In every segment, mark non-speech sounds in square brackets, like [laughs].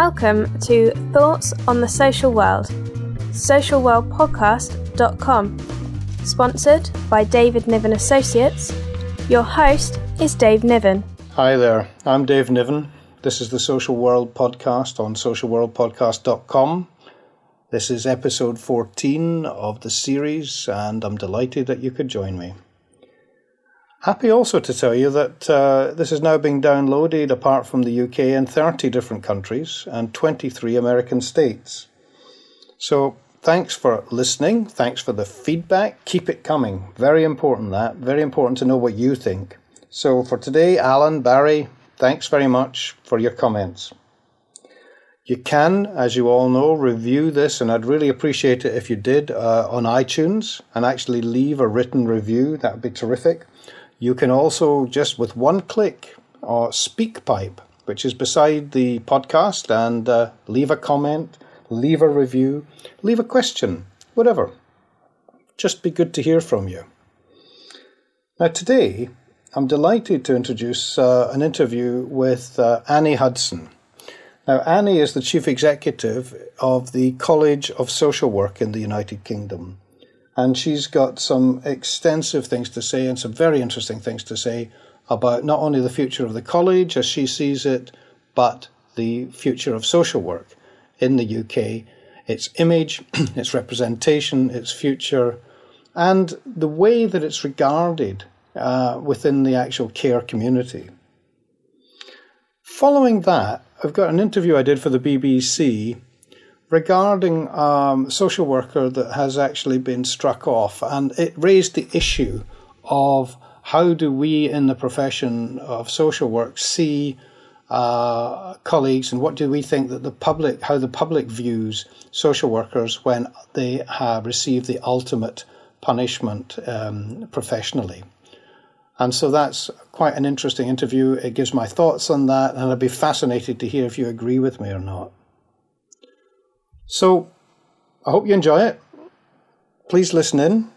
Welcome to Thoughts on the Social World, socialworldpodcast.com, sponsored by David Niven Associates. Your host is Dave Niven. Hi there, I'm Dave Niven. This is the Social World Podcast on socialworldpodcast.com. This is episode 14 of the series, and I'm delighted that you could join me. Happy also to tell you that uh, this is now being downloaded apart from the UK in 30 different countries and 23 American states. So thanks for listening. Thanks for the feedback. Keep it coming. Very important that. Very important to know what you think. So for today, Alan, Barry, thanks very much for your comments. You can, as you all know, review this, and I'd really appreciate it if you did uh, on iTunes and actually leave a written review. That would be terrific. You can also just with one click or uh, SpeakPipe, which is beside the podcast, and uh, leave a comment, leave a review, leave a question, whatever. Just be good to hear from you. Now, today, I'm delighted to introduce uh, an interview with uh, Annie Hudson. Now, Annie is the chief executive of the College of Social Work in the United Kingdom and she's got some extensive things to say and some very interesting things to say about not only the future of the college as she sees it, but the future of social work in the UK, its image, [clears throat] its representation, its future, and the way that it's regarded uh, within the actual care community. Following that, I've got an interview I did for the BBC regarding um, social worker that has actually been struck off, and it raised the issue of how do we in the profession of social work see uh, colleagues, and what do we think that the public, how the public views social workers when they have received the ultimate punishment um, professionally. And so that's quite an interesting interview. It gives my thoughts on that, and I'd be fascinated to hear if you agree with me or not. So I hope you enjoy it. Please listen in.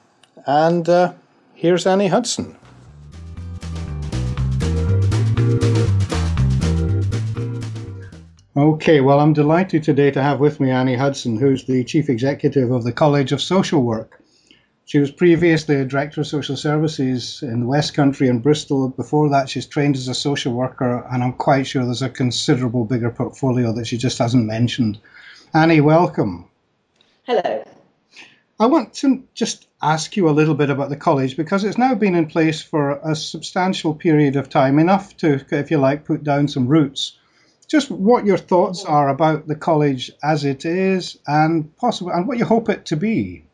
And uh, here's Annie Hudson. Okay, well, I'm delighted today to have with me Annie Hudson, who's the Chief Executive of the College of Social Work. She was previously a Director of Social Services in the West Country in Bristol. Before that, she's trained as a social worker, and I'm quite sure there's a considerable bigger portfolio that she just hasn't mentioned. Annie, welcome. Hello. I want to just ask you a little bit about the college because it's now been in place for a substantial period of time, enough to, if you like, put down some roots. Just what your thoughts are about the college as it is and possibly and what you hope it to be.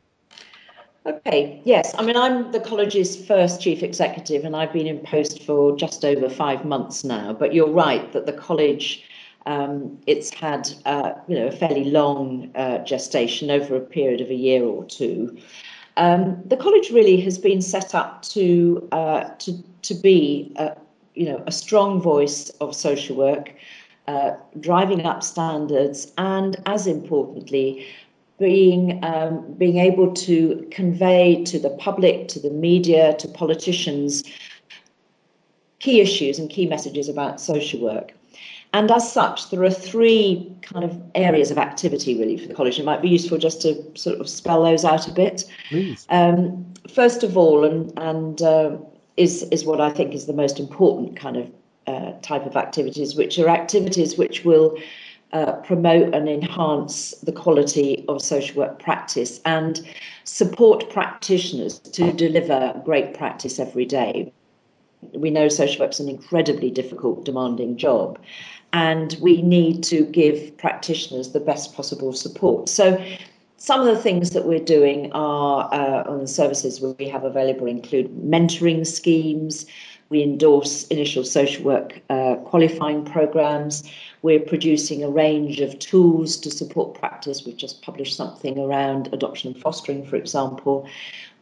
Okay, yes. I mean, I'm the college's first chief executive, and I've been in post for just over five months now. But you're right that the college um, it's had uh, you know a fairly long uh, gestation over a period of a year or two. Um, the college really has been set up to uh, to to be a, you know a strong voice of social work, uh, driving up standards, and as importantly, being um, being able to convey to the public, to the media, to politicians, key issues and key messages about social work. And as such, there are three kind of areas of activity really for the college. It might be useful just to sort of spell those out a bit. Um, first of all, and, and uh, is, is what I think is the most important kind of uh, type of activities, which are activities which will uh, promote and enhance the quality of social work practice and support practitioners to deliver great practice every day. We know social work is an incredibly difficult, demanding job and we need to give practitioners the best possible support. So, some of the things that we're doing are uh, on the services we have available include mentoring schemes. We endorse initial social work uh, qualifying programs. We're producing a range of tools to support practice. We've just published something around adoption and fostering, for example.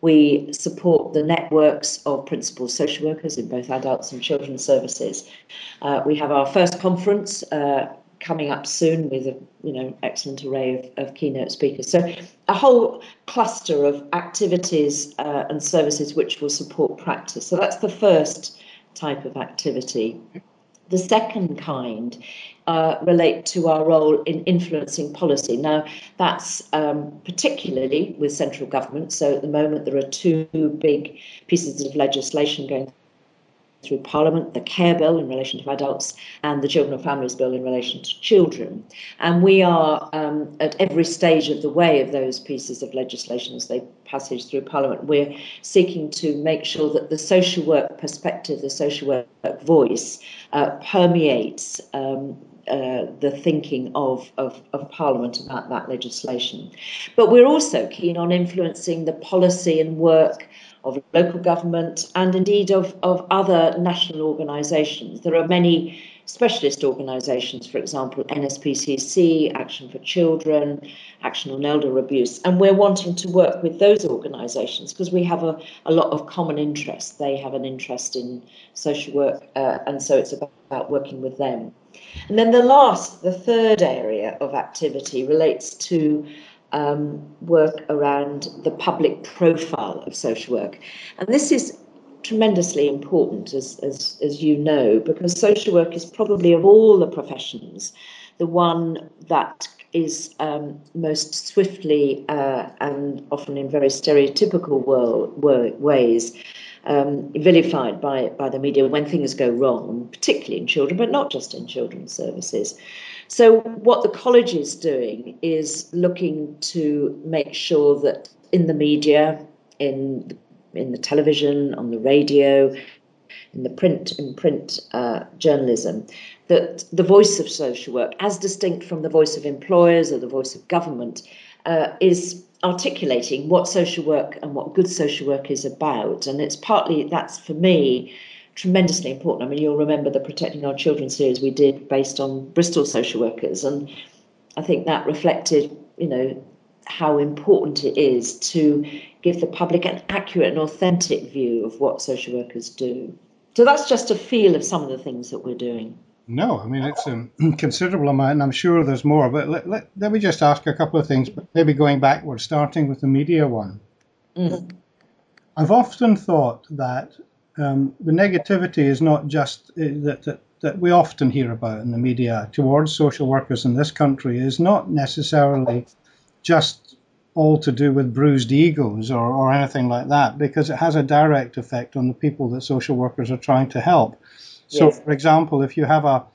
We support the networks of principal social workers in both adults and children's services. Uh, we have our first conference uh, coming up soon with a you know excellent array of, of keynote speakers. So a whole cluster of activities uh, and services which will support practice. So that's the first type of activity. The second kind uh, relate to our role in influencing policy. Now, that's um, particularly with central government. So at the moment, there are two big pieces of legislation going through Parliament, the Care Bill in relation to adults, and the Children and Families Bill in relation to children. And we are um, at every stage of the way of those pieces of legislation as they passage through Parliament. We're seeking to make sure that the social work perspective, the social work voice, uh, permeates. Um, uh, the thinking of, of, of, Parliament about that legislation. But we're also keen on influencing the policy and work of local government and indeed of, of other national organisations. There are many specialist organisations, for example, NSPCC, Action for Children, Action on Elder Abuse, and we're wanting to work with those organisations because we have a, a lot of common interests. They have an interest in social work, uh, and so it's about, about working with them. And then the last, the third area of activity relates to um, work around the public profile of social work. And this is tremendously important, as, as, as you know, because social work is probably of all the professions the one that is um, most swiftly uh, and often in very stereotypical world, ways um, vilified by, by the media when things go wrong, particularly in children, but not just in children's services. So, what the college is doing is looking to make sure that in the media, in in the television, on the radio, in the print in print uh, journalism, that the voice of social work, as distinct from the voice of employers or the voice of government, uh, is articulating what social work and what good social work is about. And it's partly that's for me tremendously important. I mean, you'll remember the Protecting Our Children series we did based on Bristol social workers, and I think that reflected, you know, how important it is to give the public an accurate and authentic view of what social workers do. So that's just a feel of some of the things that we're doing. No, I mean it's a considerable amount, and I'm sure there's more. But let, let, let me just ask a couple of things, but maybe going backwards, starting with the media one. Mm. I've often thought that um, the negativity is not just uh, that, that, that we often hear about in the media towards social workers in this country is not necessarily just all to do with bruised egos or, or anything like that, because it has a direct effect on the people that social workers are trying to help. So, for example, if you have a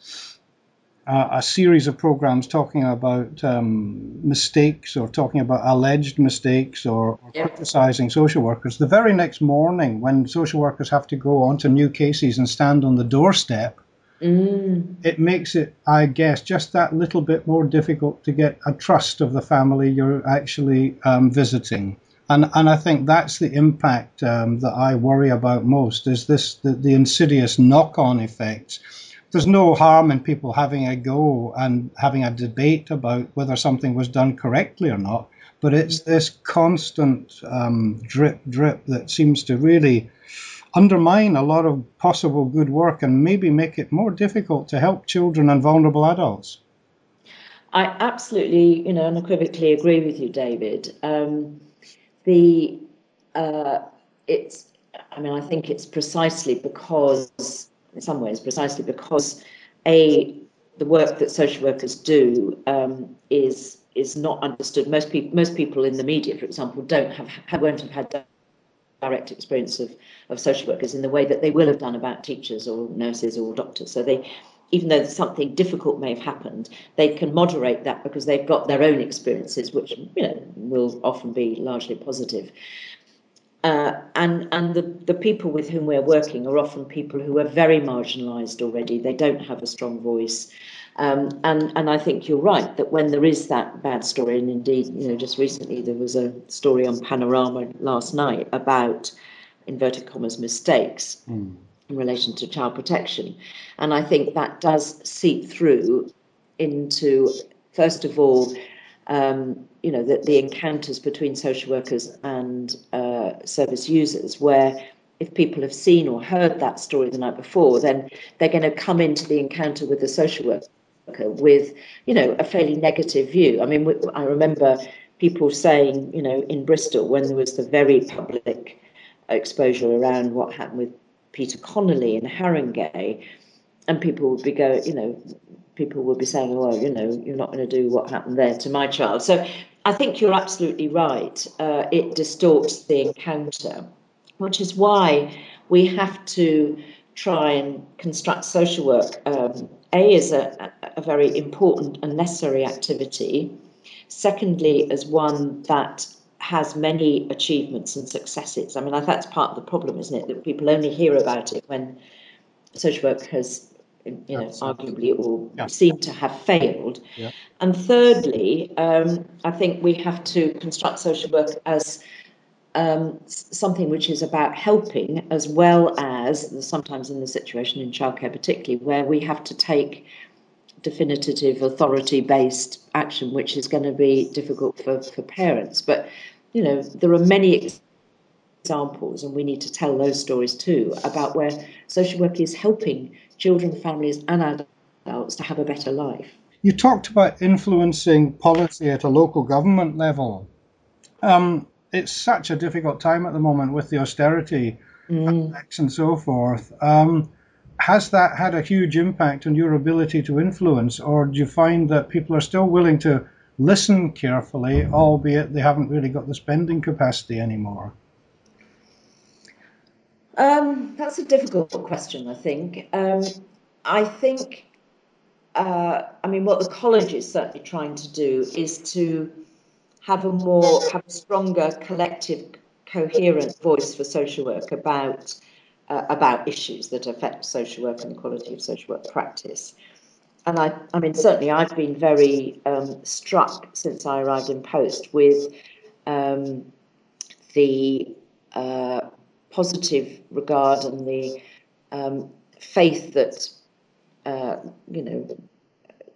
uh, a series of programs talking about um, mistakes or talking about alleged mistakes or, or criticizing social workers. The very next morning, when social workers have to go on to new cases and stand on the doorstep, mm. it makes it, I guess, just that little bit more difficult to get a trust of the family you're actually um, visiting. And, and I think that's the impact um, that I worry about most is this the, the insidious knock-on effects there's no harm in people having a go and having a debate about whether something was done correctly or not. But it's this constant um, drip, drip that seems to really undermine a lot of possible good work and maybe make it more difficult to help children and vulnerable adults. I absolutely, you know, unequivocally agree with you, David. Um, the uh, it's, I mean, I think it's precisely because in some ways, precisely because a the work that social workers do um, is is not understood. Most people most people in the media, for example, don't have, have won't have had direct experience of, of social workers in the way that they will have done about teachers or nurses or doctors. So they even though something difficult may have happened, they can moderate that because they've got their own experiences, which you know will often be largely positive. Uh, and and the, the people with whom we're working are often people who are very marginalised already. They don't have a strong voice. Um, and and I think you're right that when there is that bad story, and indeed, you know, just recently there was a story on Panorama last night about inverted commas mistakes mm. In relation to child protection, and I think that does seep through into first of all um, you know, the, the, encounters between social workers and uh, service users, where if people have seen or heard that story the night before, then they're going to come into the encounter with the social worker with, you know, a fairly negative view. I mean, I remember people saying, you know, in Bristol when there was the very public exposure around what happened with Peter Connolly in Haringey, and people would be going, you know, people would be saying, well, you know, you're not going to do what happened there to my child. So I think you're absolutely right. Uh, it distorts the encounter, which is why we have to try and construct social work. Um, a is a, a very important and necessary activity. Secondly, as one that has many achievements and successes. I mean, that's part of the problem, isn't it? That people only hear about it when social work has you know, arguably or yeah. seem to have failed. Yeah. And thirdly, um, I think we have to construct social work as um, something which is about helping as well as sometimes in the situation in childcare, particularly where we have to take definitive authority based action, which is going to be difficult for, for parents. But, you know, there are many examples, and we need to tell those stories too, about where social work is helping children, families, and adults to have a better life. You talked about influencing policy at a local government level. Um, it's such a difficult time at the moment with the austerity mm. and so forth. Um, has that had a huge impact on your ability to influence, or do you find that people are still willing to listen carefully, albeit they haven't really got the spending capacity anymore? Um, that's a difficult question, I think. Um, I think, uh, I mean, what the college is certainly trying to do is to have a more, have a stronger collective, coherent voice for social work about uh, about issues that affect social work and the quality of social work practice. And I, I mean, certainly I've been very um, struck since I arrived in post with um, the uh, positive regard and the um, faith that uh, you know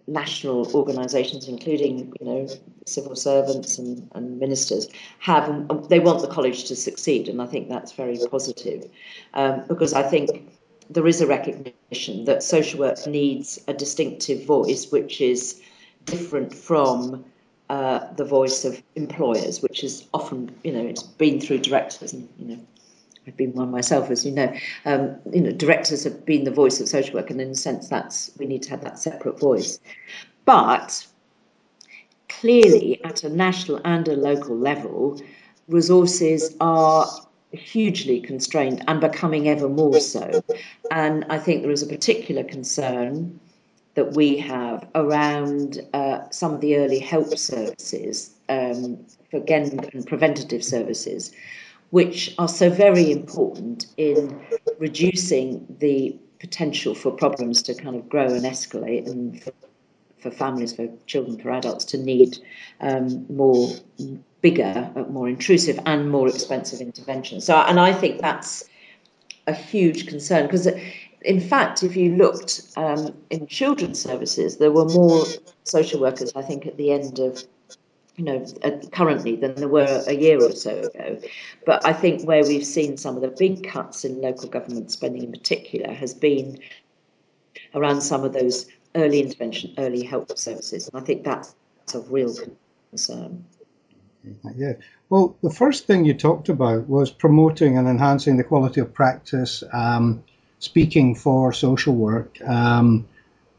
national organisations, including you know civil servants and, and ministers, have. They want the college to succeed, and I think that's very positive um, because I think there is a recognition that social work needs a distinctive voice, which is different from uh, the voice of employers, which is often, you know, it's been through directors and, you know, I've been one myself, as you know. Um, you know, directors have been the voice of social work, and in a sense, that's we need to have that separate voice. But clearly, at a national and a local level, resources are hugely constrained and becoming ever more so. And I think there is a particular concern that we have around uh, some of the early help services um, again and preventative services which are so very important in reducing the potential for problems to kind of grow and escalate and for, for families, for children, for adults to need um, more bigger, more intrusive and more expensive interventions. So, and I think that's a huge concern because in fact, if you looked um, in children's services, there were more social workers, I think, at the end of you know, currently than there were a year or so ago. But I think where we've seen some of the big cuts in local government spending in particular has been around some of those early intervention, early help services. And I think that's a real concern. Yeah. Well, the first thing you talked about was promoting and enhancing the quality of practice, um, speaking for social work. Um,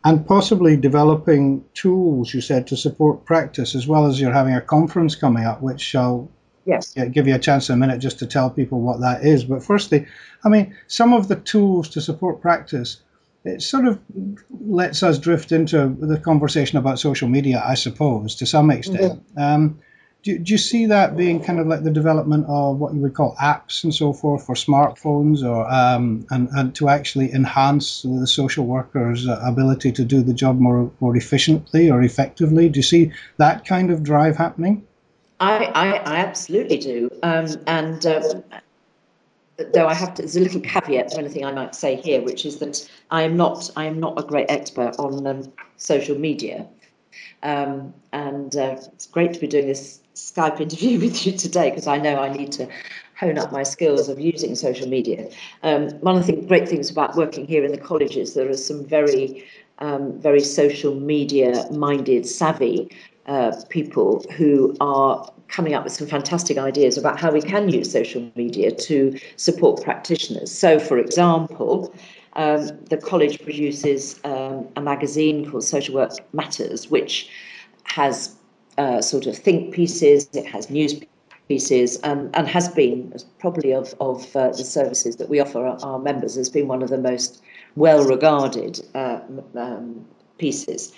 and possibly developing tools, you said, to support practice, as well as you're having a conference coming up, which shall yes. give you a chance in a minute just to tell people what that is. But firstly, I mean, some of the tools to support practice, it sort of lets us drift into the conversation about social media, I suppose, to some extent. Mm-hmm. Um, do, do you see that being kind of like the development of what you would call apps and so forth for smartphones, or um, and, and to actually enhance the social worker's ability to do the job more more efficiently or effectively? Do you see that kind of drive happening? I, I, I absolutely do, um, and. Um, though I have to, there's a little caveat to anything I might say here, which is that I am not, I am not a great expert on um, social media, um, and uh, it's great to be doing this Skype interview [laughs] with you today because I know I need to hone up my skills of using social media. Um, one of the great things about working here in the college is there are some very, um, very social media minded, savvy uh, people who are coming up with some fantastic ideas about how we can use social media to support practitioners. So, for example, um, the college produces um, a magazine called Social Work Matters, which has uh, sort of think pieces, it has news pieces, um, and has been probably of, of uh, the services that we offer our, our, members has been one of the most well regarded uh, um, pieces.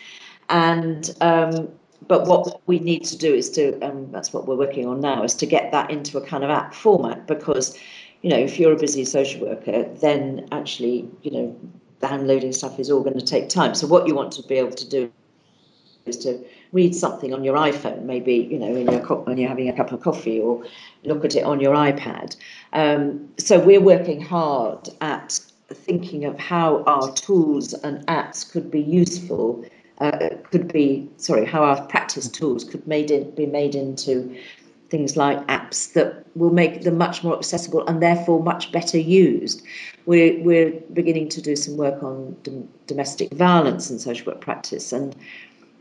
And um, but what we need to do is to, um, that's what we're working on now, is to get that into a kind of app format because, you know, if you're a busy social worker, then actually, you know, downloading stuff is all going to take time. So what you want to be able to do is to read something on your iPhone, maybe you know when you're when you're having a cup of coffee, or look at it on your iPad. Um, so we're working hard at thinking of how our tools and apps could be useful uh, could be sorry how our practice tools could made in, be made into things like apps that will make them much more accessible and therefore much better used. We're, we're beginning to do some work on dom- domestic violence and social work practice. And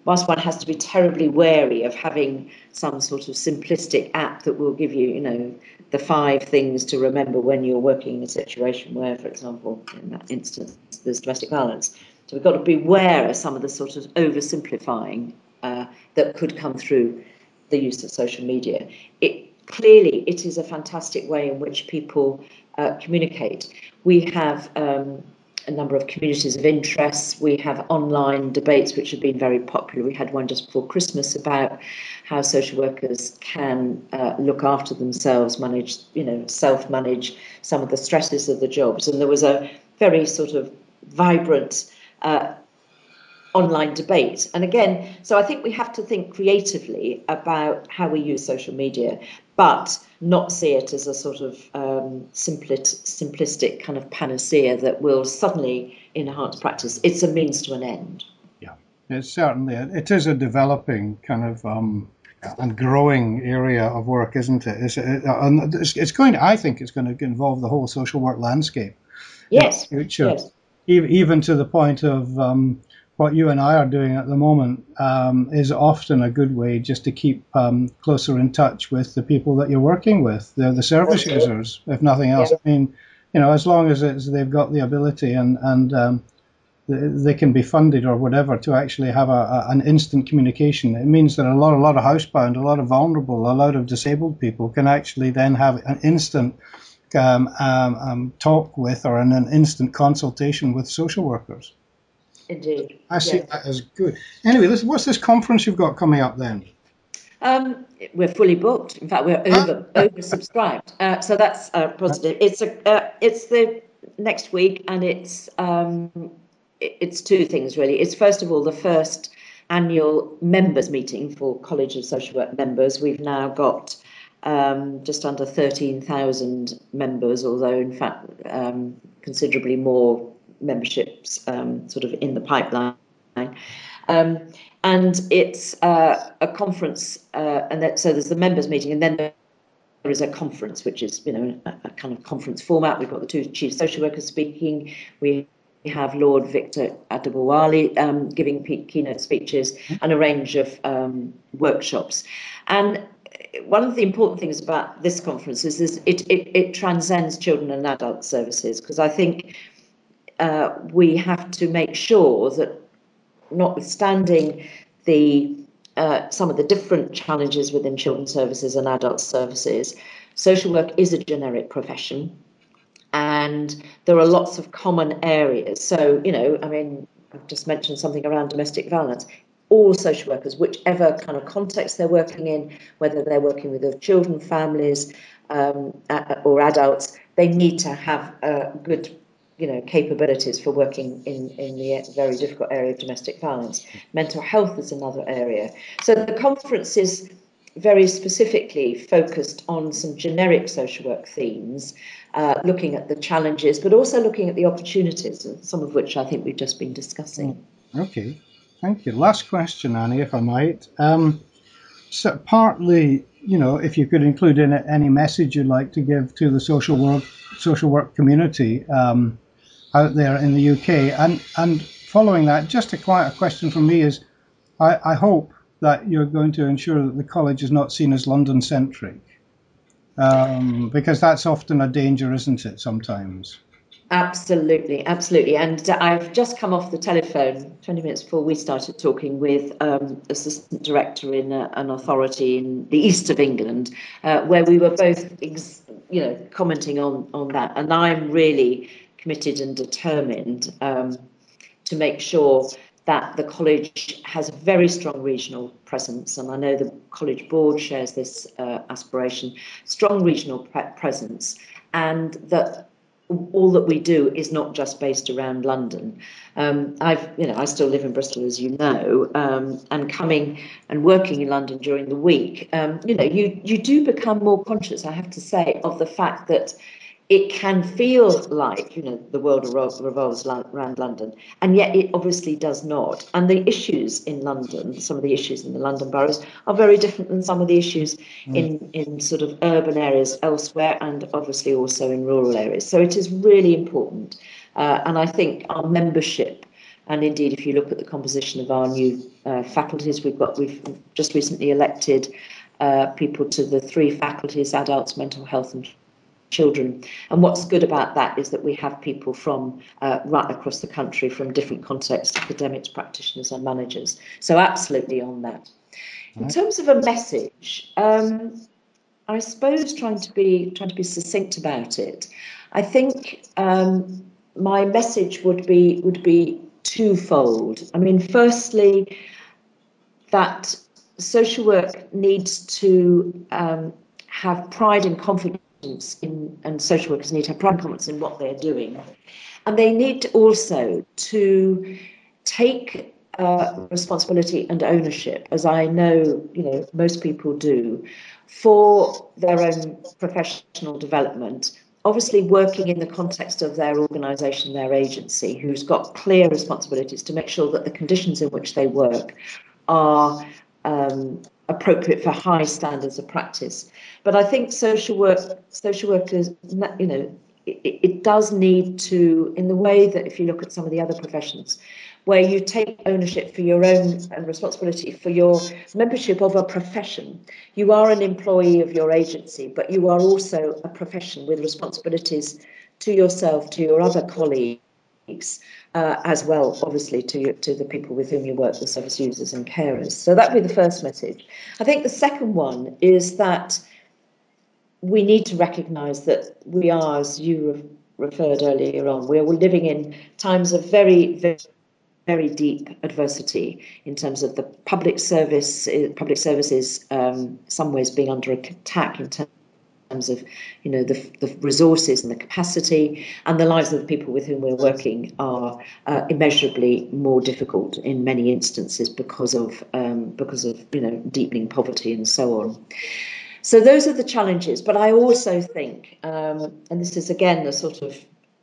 whilst one has to be terribly wary of having some sort of simplistic app that will give you, you know, the five things to remember when you're working in a situation where, for example, in that instance, there's domestic violence, so we've got to be aware of some of the sort of oversimplifying uh, that could come through the use of social media. It clearly it is a fantastic way in which people uh, communicate. We have um, a number of communities of interest. We have online debates which have been very popular. We had one just before Christmas about how social workers can uh, look after themselves, manage, you know, self-manage some of the stresses of the jobs. And there was a very sort of vibrant uh, online debate. And again, so I think we have to think creatively about how we use social media, but not see it as a sort of um, simplistic kind of panacea that will suddenly enhance practice. It's a means to an end. Yeah, it's certainly it is a developing kind of. Um, and growing area of work, isn't it? It's, it's, it's going to, I think it's going to involve the whole social work landscape. Yes. future. Yes even to the point of um, what you and I are doing at the moment um, is often a good way just to keep um, closer in touch with the people that you're working with, the, the service users, if nothing else. I mean, you know, as long as it's, they've got the ability and and um, they can be funded or whatever to actually have a, a, an instant communication. It means that a lot, a lot of housebound, a lot of vulnerable, a lot of disabled people can actually then have an instant um, um, um, talk with or in an instant consultation with social workers. Indeed. I see yes. that as good. Anyway, this, what's this conference you've got coming up then? Um, we're fully booked. In fact, we're over ah. oversubscribed. Uh, so that's uh, positive. It's a uh, it's the next week, and it's um, it's two things really. It's first of all the first annual members meeting for College of Social Work members. We've now got um, just under 13,000 members, although in fact um, considerably more memberships um, sort of in the pipeline. Um, and it's uh, a conference, uh, and that, so there's the members meeting, and then there is a conference, which is you know a, a kind of conference format. We've got the two chief social workers speaking. We have Lord Victor Adebowale um, giving keynote speeches and a range of um, workshops. And one of the important things about this conference is, is it, it, it transcends children and adult services because I think uh, we have to make sure that, notwithstanding the uh, some of the different challenges within children's services and adult services, social work is a generic profession, and there are lots of common areas. So, you know, I mean, I've just mentioned something around domestic violence all social workers, whichever kind of context they're working in, whether they're working with children, families, um, or adults, they need to have a good, you know, capabilities for working in, in the very difficult area of domestic violence. Mental health is another area. So the conference is very specifically focused on some generic social work themes, uh, looking at the challenges, but also looking at the opportunities, some of which I think we've just been discussing. Okay. Thank you. Last question, Annie, if I might. Um, so partly, you know, if you could include in it any message you'd like to give to the social work social work community um, out there in the UK, and and following that, just a quiet question from me is, I, I hope that you're going to ensure that the college is not seen as London centric, um, because that's often a danger, isn't it? Sometimes. Absolutely, absolutely. And I've just come off the telephone 20 minutes before we started talking with um, assistant director in a, an authority in the east of England, uh, where we were both, ex- you know, commenting on on that. And I'm really committed and determined um, to make sure that the college has a very strong regional presence, and I know the college board shares this uh, aspiration, strong regional pre- presence, and that all that we do is not just based around London. Um, I've, you know, I still live in Bristol, as you know, um, and coming and working in London during the week, um, you know, you you do become more conscious, I have to say, of the fact that it can feel like you know the world revolves around London, and yet it obviously does not. And the issues in London, some of the issues in the London boroughs, are very different than some of the issues mm. in in sort of urban areas elsewhere, and obviously also in rural areas. So it is really important, uh, and I think our membership. And indeed, if you look at the composition of our new uh, faculties, we've got we've just recently elected uh, people to the three faculties: adults, mental health, and children. And what's good about that is that we have people from uh, right across the country from different contexts, academics, practitioners, and managers. So, absolutely on that. In terms of a message, um, I suppose trying to be trying to be succinct about it. I think um, my message would be would be twofold. I mean, firstly, that social work needs to um, have pride and confidence in, and social workers need to have prime confidence in what they're doing. And they need also to take uh, responsibility and ownership, as I know, you know, most people do, for their own professional development. Obviously, working in the context of their organisation, their agency, who's got clear responsibilities to make sure that the conditions in which they work are um, appropriate for high standards of practice. But I think social work, social workers, you know, it, it, does need to, in the way that if you look at some of the other professions, where you take ownership for your own and responsibility for your membership of a profession. You are an employee of your agency, but you are also a profession with responsibilities to yourself, to your other colleagues, uh, as well, obviously, to, to the people with whom you work, the service users and carers. So that would be the first message. I think the second one is that we need to recognise that we are, as you referred earlier on, we are living in times of very, very very deep adversity in terms of the public service, public services, um, some ways being under attack in terms terms of you know the, the resources and the capacity and the lives of the people with whom we're working are uh, immeasurably more difficult in many instances because of um, because of you know deepening poverty and so on. So those are the challenges. But I also think, um, and this is again a sort of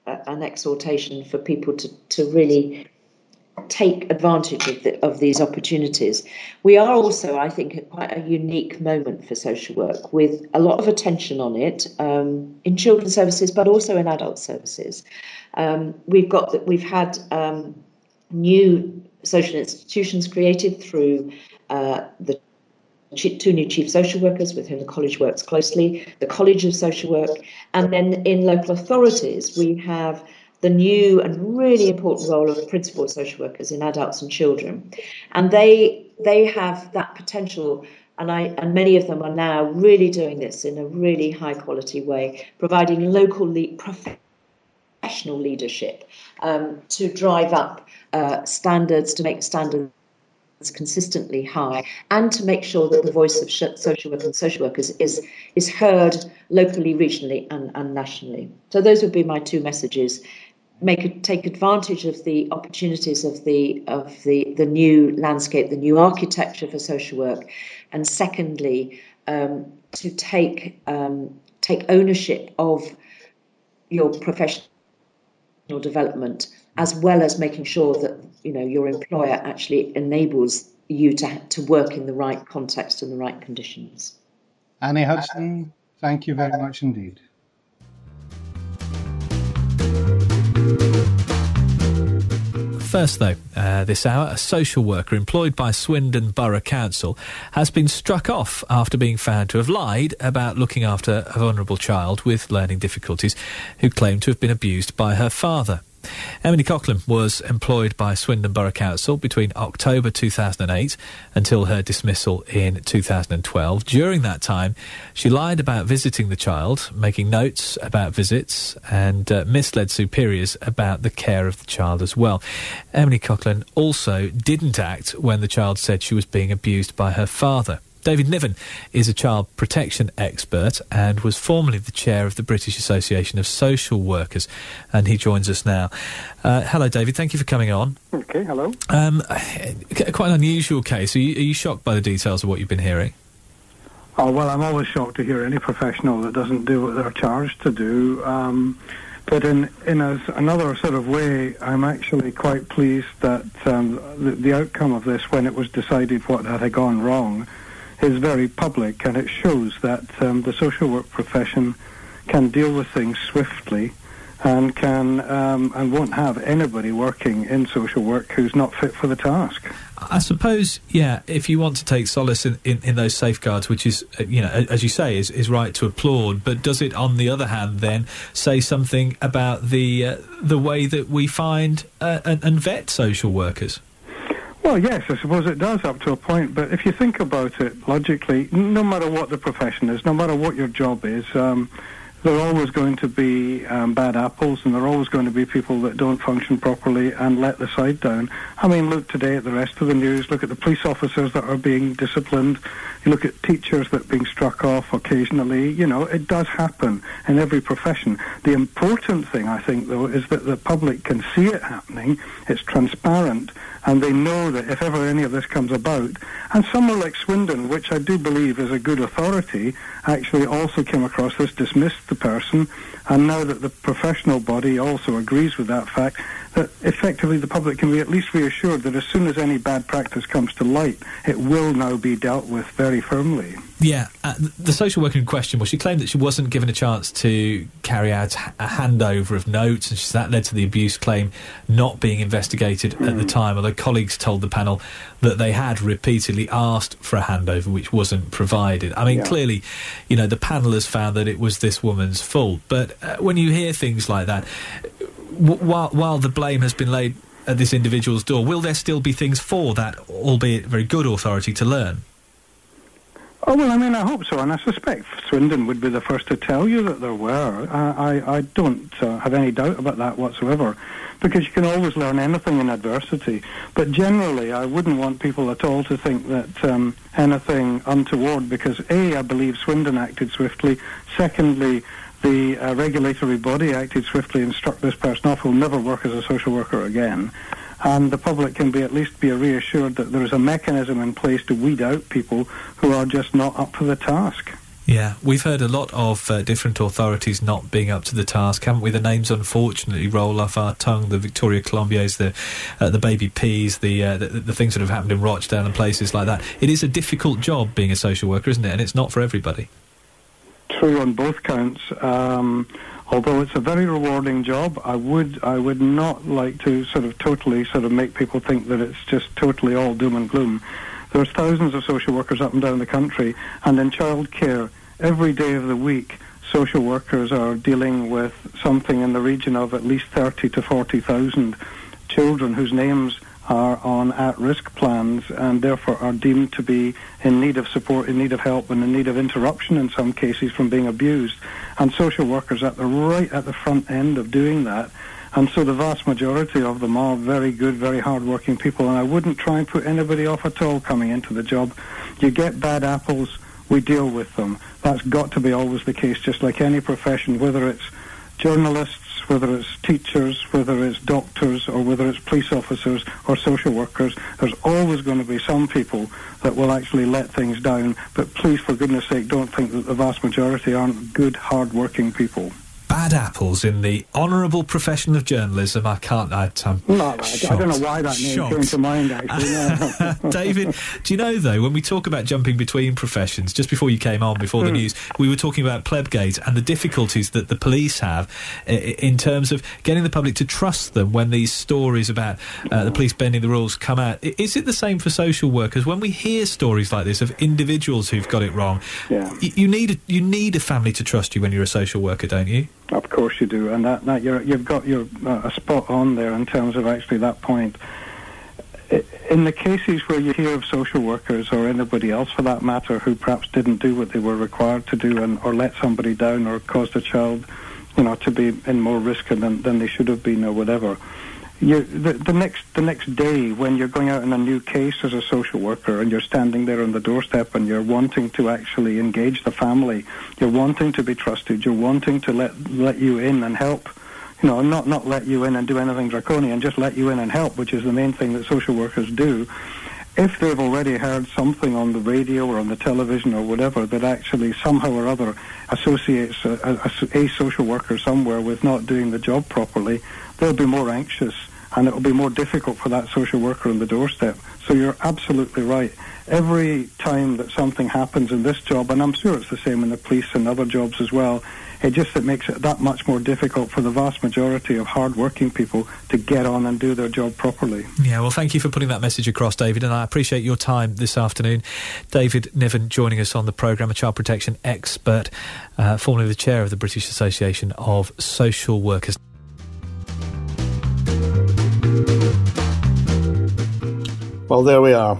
uh, an exhortation for people to to really take advantage of, the, of these opportunities. We are also, I think, at quite a unique moment for social work with a lot of attention on it um, in children's services, but also in adult services. Um, we've got that we've had um, new social institutions created through uh, the two new chief social workers with whom the college works closely, the College of Social Work, and then in local authorities we have the new and really important role of principal social workers in adults and children. And they they have that potential and I and many of them are now really doing this in a really high quality way, providing local le- professional leadership um, to drive up uh, standards, to make standards consistently high, and to make sure that the voice of social work and social workers is is heard locally, regionally, and, and nationally. So those would be my two messages make take advantage of the opportunities of the of the the new landscape, the new architecture for social work, and secondly, um, to take um, take ownership of your professional development, as well as making sure that you know your employer actually enables you to to work in the right context and the right conditions. Annie Hudson, thank you very much indeed. First, though, uh, this hour, a social worker employed by Swindon Borough Council has been struck off after being found to have lied about looking after a vulnerable child with learning difficulties who claimed to have been abused by her father. Emily Coughlin was employed by Swindon Borough Council between October 2008 until her dismissal in 2012. During that time, she lied about visiting the child, making notes about visits, and uh, misled superiors about the care of the child as well. Emily Coughlin also didn't act when the child said she was being abused by her father. David Niven is a child protection expert and was formerly the chair of the British Association of Social Workers, and he joins us now. Uh, hello, David. Thank you for coming on. Okay, hello. Um, quite an unusual case. Are you, are you shocked by the details of what you've been hearing? Oh, well, I'm always shocked to hear any professional that doesn't do what they're charged to do. Um, but in in a, another sort of way, I'm actually quite pleased that um, the, the, outcome of this, when it was decided what had gone wrong, is very public, and it shows that um, the social work profession can deal with things swiftly and can um, and won't have anybody working in social work who's not fit for the task. I suppose, yeah, if you want to take solace in, in, in, those safeguards, which is, uh, you know, as you say, is, is right to applaud, but does it, on the other hand, then say something about the uh, the way that we find uh, and, and vet social workers? Well, yes, I suppose it does up to a point. But if you think about it logically, no matter what the profession is, no matter what your job is, um, there are always going to be um, bad apples, and there are always going to be people that don't function properly and let the side down. I mean, look today at the rest of the news. Look at the police officers that are being disciplined. You look at teachers that are being struck off occasionally. You know, it does happen in every profession. The important thing, I think, though, is that the public can see it happening. It's transparent, and they know that if ever any of this comes about, and somewhere like Swindon, which I do believe is a good authority, actually also came across this, dismissed the person, and now that the professional body also agrees with that fact, that effectively the public can be at least reassured that as soon as any bad practice comes to light, it will now be dealt with very firmly. Yeah, uh, the social worker in question, well, she claimed that she wasn't given a chance to carry out a handover of notes, and that led to the abuse claim not being investigated mm. at the hmm. time. Although colleagues told the panel that they had repeatedly asked for a handover, which wasn't provided. I mean, yeah. clearly, you know, the panel has found that it was this woman's fault. But uh, when you hear things like that, while, while the blame has been laid at this individual's door, will there still be things for that, albeit very good authority, to learn? Oh, well, I mean, I hope so, and I suspect Swindon would be the first to tell you that there were. I, I, I don't uh, have any doubt about that whatsoever, because you can always learn anything in adversity. But generally, I wouldn't want people at all to think that um, anything untoward, because A, I believe Swindon acted swiftly. Secondly, the uh, regulatory body acted swiftly and struck this person off who will never work as a social worker again. And the public can be at least be reassured that there is a mechanism in place to weed out people who are just not up to the task. Yeah, we've heard a lot of uh, different authorities not being up to the task, haven't we? The names unfortunately roll off our tongue. The Victoria Climbiés, the uh, the Baby Ps, the, uh, the, the things that have happened in Rochdale and places like that. It is a difficult job being a social worker, isn't it? And it's not for everybody true on both counts. Um, although it's a very rewarding job, I would I would not like to sort of totally sort of make people think that it's just totally all doom and gloom. There's thousands of social workers up and down the country, and in childcare, every day of the week, social workers are dealing with something in the region of at least 30 to 40,000 children whose names are on at-risk plans and therefore are deemed to be in need of support, in need of help, and in need of interruption in some cases from being abused. And social workers at the right at the front end of doing that. And so the vast majority of them are very good, very hard-working people. And I wouldn't try and put anybody off at all coming into the job. You get bad apples, we deal with them. That's got to be always the case, just like any profession, whether it's journalists, whether it's teachers, whether it's doctors, or whether it's police officers or social workers, there's always going to be some people that will actually let things down. But please, for goodness sake, don't think that the vast majority aren't good, hard-working people. Bad apples in the honourable profession of journalism. I can't. I, am no, I don't know why that name shocked. came to mind. Actually, no. [laughs] David, do you know though when we talk about jumping between professions? Just before you came on, before the hmm. news, we were talking about plebgate and the difficulties that the police have in terms of getting the public to trust them when these stories about uh, the police bending the rules come out. Is it the same for social workers when we hear stories like this of individuals who've got it wrong? Yeah. You, you need a, you need a family to trust you when you're a social worker, don't you? Of course you do, and that, that you have got your uh, a spot on there in terms of actually that point. In the cases where you hear of social workers or anybody else for that matter who perhaps didn't do what they were required to do and or let somebody down or caused a child, you know, to be in more risk than, than they should have been or whatever, you, the, the next the next day when you're going out in a new case as a social worker and you're standing there on the doorstep and you're wanting to actually engage the family, you're wanting to be trusted, you're wanting to let let you in and help, you know, not not let you in and do anything draconian, just let you in and help, which is the main thing that social workers do. If they've already heard something on the radio or on the television or whatever that actually somehow or other associates a, a, a social worker somewhere with not doing the job properly, they'll be more anxious and it'll be more difficult for that social worker on the doorstep. So you're absolutely right. Every time that something happens in this job, and I'm sure it's the same in the police and other jobs as well, it just it makes it that much more difficult for the vast majority of hard-working people to get on and do their job properly. Yeah, well, thank you for putting that message across, David, and I appreciate your time this afternoon. David Niven joining us on the programme, a child protection expert, uh, formerly the chair of the British Association of Social Workers. Well, there we are.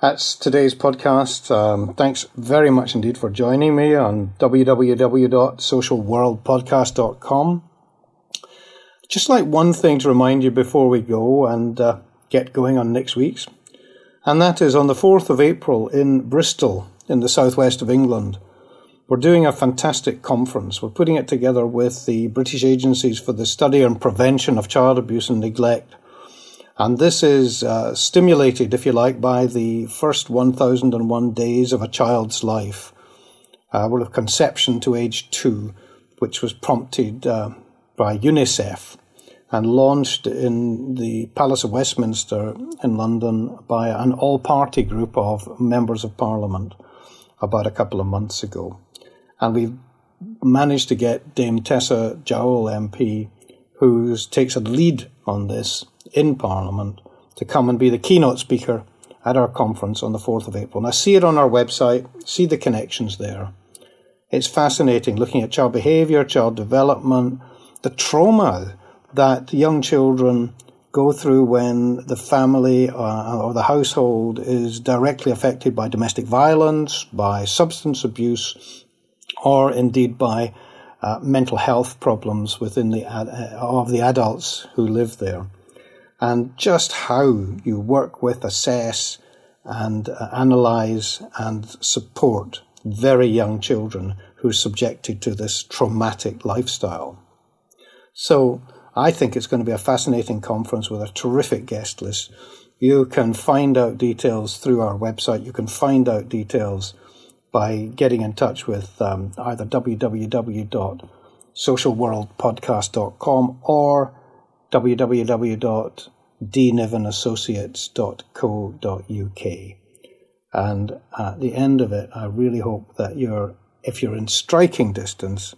That's today's podcast. Um, thanks very much indeed for joining me on www.socialworldpodcast.com. Just like one thing to remind you before we go and uh, get going on next week's, and that is on the 4th of April in Bristol, in the southwest of England. We're doing a fantastic conference. We're putting it together with the British Agencies for the Study and Prevention of Child Abuse and Neglect and this is uh, stimulated, if you like, by the first 1001 days of a child's life, uh, well, of conception to age two, which was prompted uh, by UNICEF and launched in the Palace of Westminster in London by an all party group of members of parliament about a couple of months ago. And we've managed to get Dame Tessa Jowell MP, who takes a lead on this in Parliament to come and be the keynote speaker at our conference on the 4th of April. Now, see it on our website, see the connections there. It's fascinating looking at child behaviour, child development, the trauma that young children go through when the family uh, or the household is directly affected by domestic violence, by substance abuse, or indeed by uh, mental health problems within the uh, of the adults who live there and just how you work with, assess, and uh, analyze and support very young children who are subjected to this traumatic lifestyle. So I think it's going to be a fascinating conference with a terrific guest list. You can find out details through our website. You can find out details by getting in touch with um, either www.socialworldpodcast.com or www.dnivenassociates.co.uk. And at the end of it, I really hope that you're, if you're in striking distance,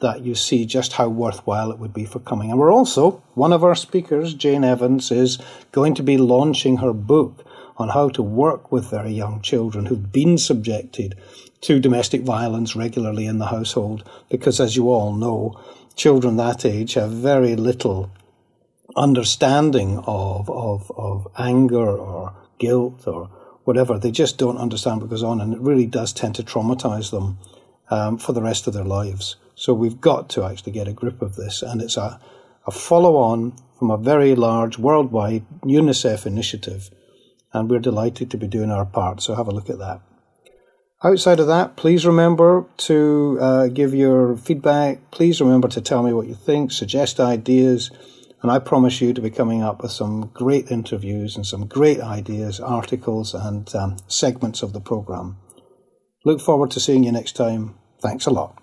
that you see just how worthwhile it would be for coming. And we're also, one of our speakers, Jane Evans, is going to be launching her book on how to work with very young children who've been subjected to domestic violence regularly in the household. Because as you all know, children that age have very little understanding of, of, of anger or guilt or whatever. They just don't understand what goes on, and it really does tend to traumatize them um, for the rest of their lives. So we've got to actually get a grip of this, and it's a, a follow on from a very large worldwide UNICEF initiative, and we're delighted to be doing our part. So have a look at that. Outside of that, please remember to uh, give your feedback. Please remember to tell me what you think, suggest ideas and I promise you to be coming up with some great interviews and some great ideas, articles, and um, segments of the program. Look forward to seeing you next time. Thanks a lot.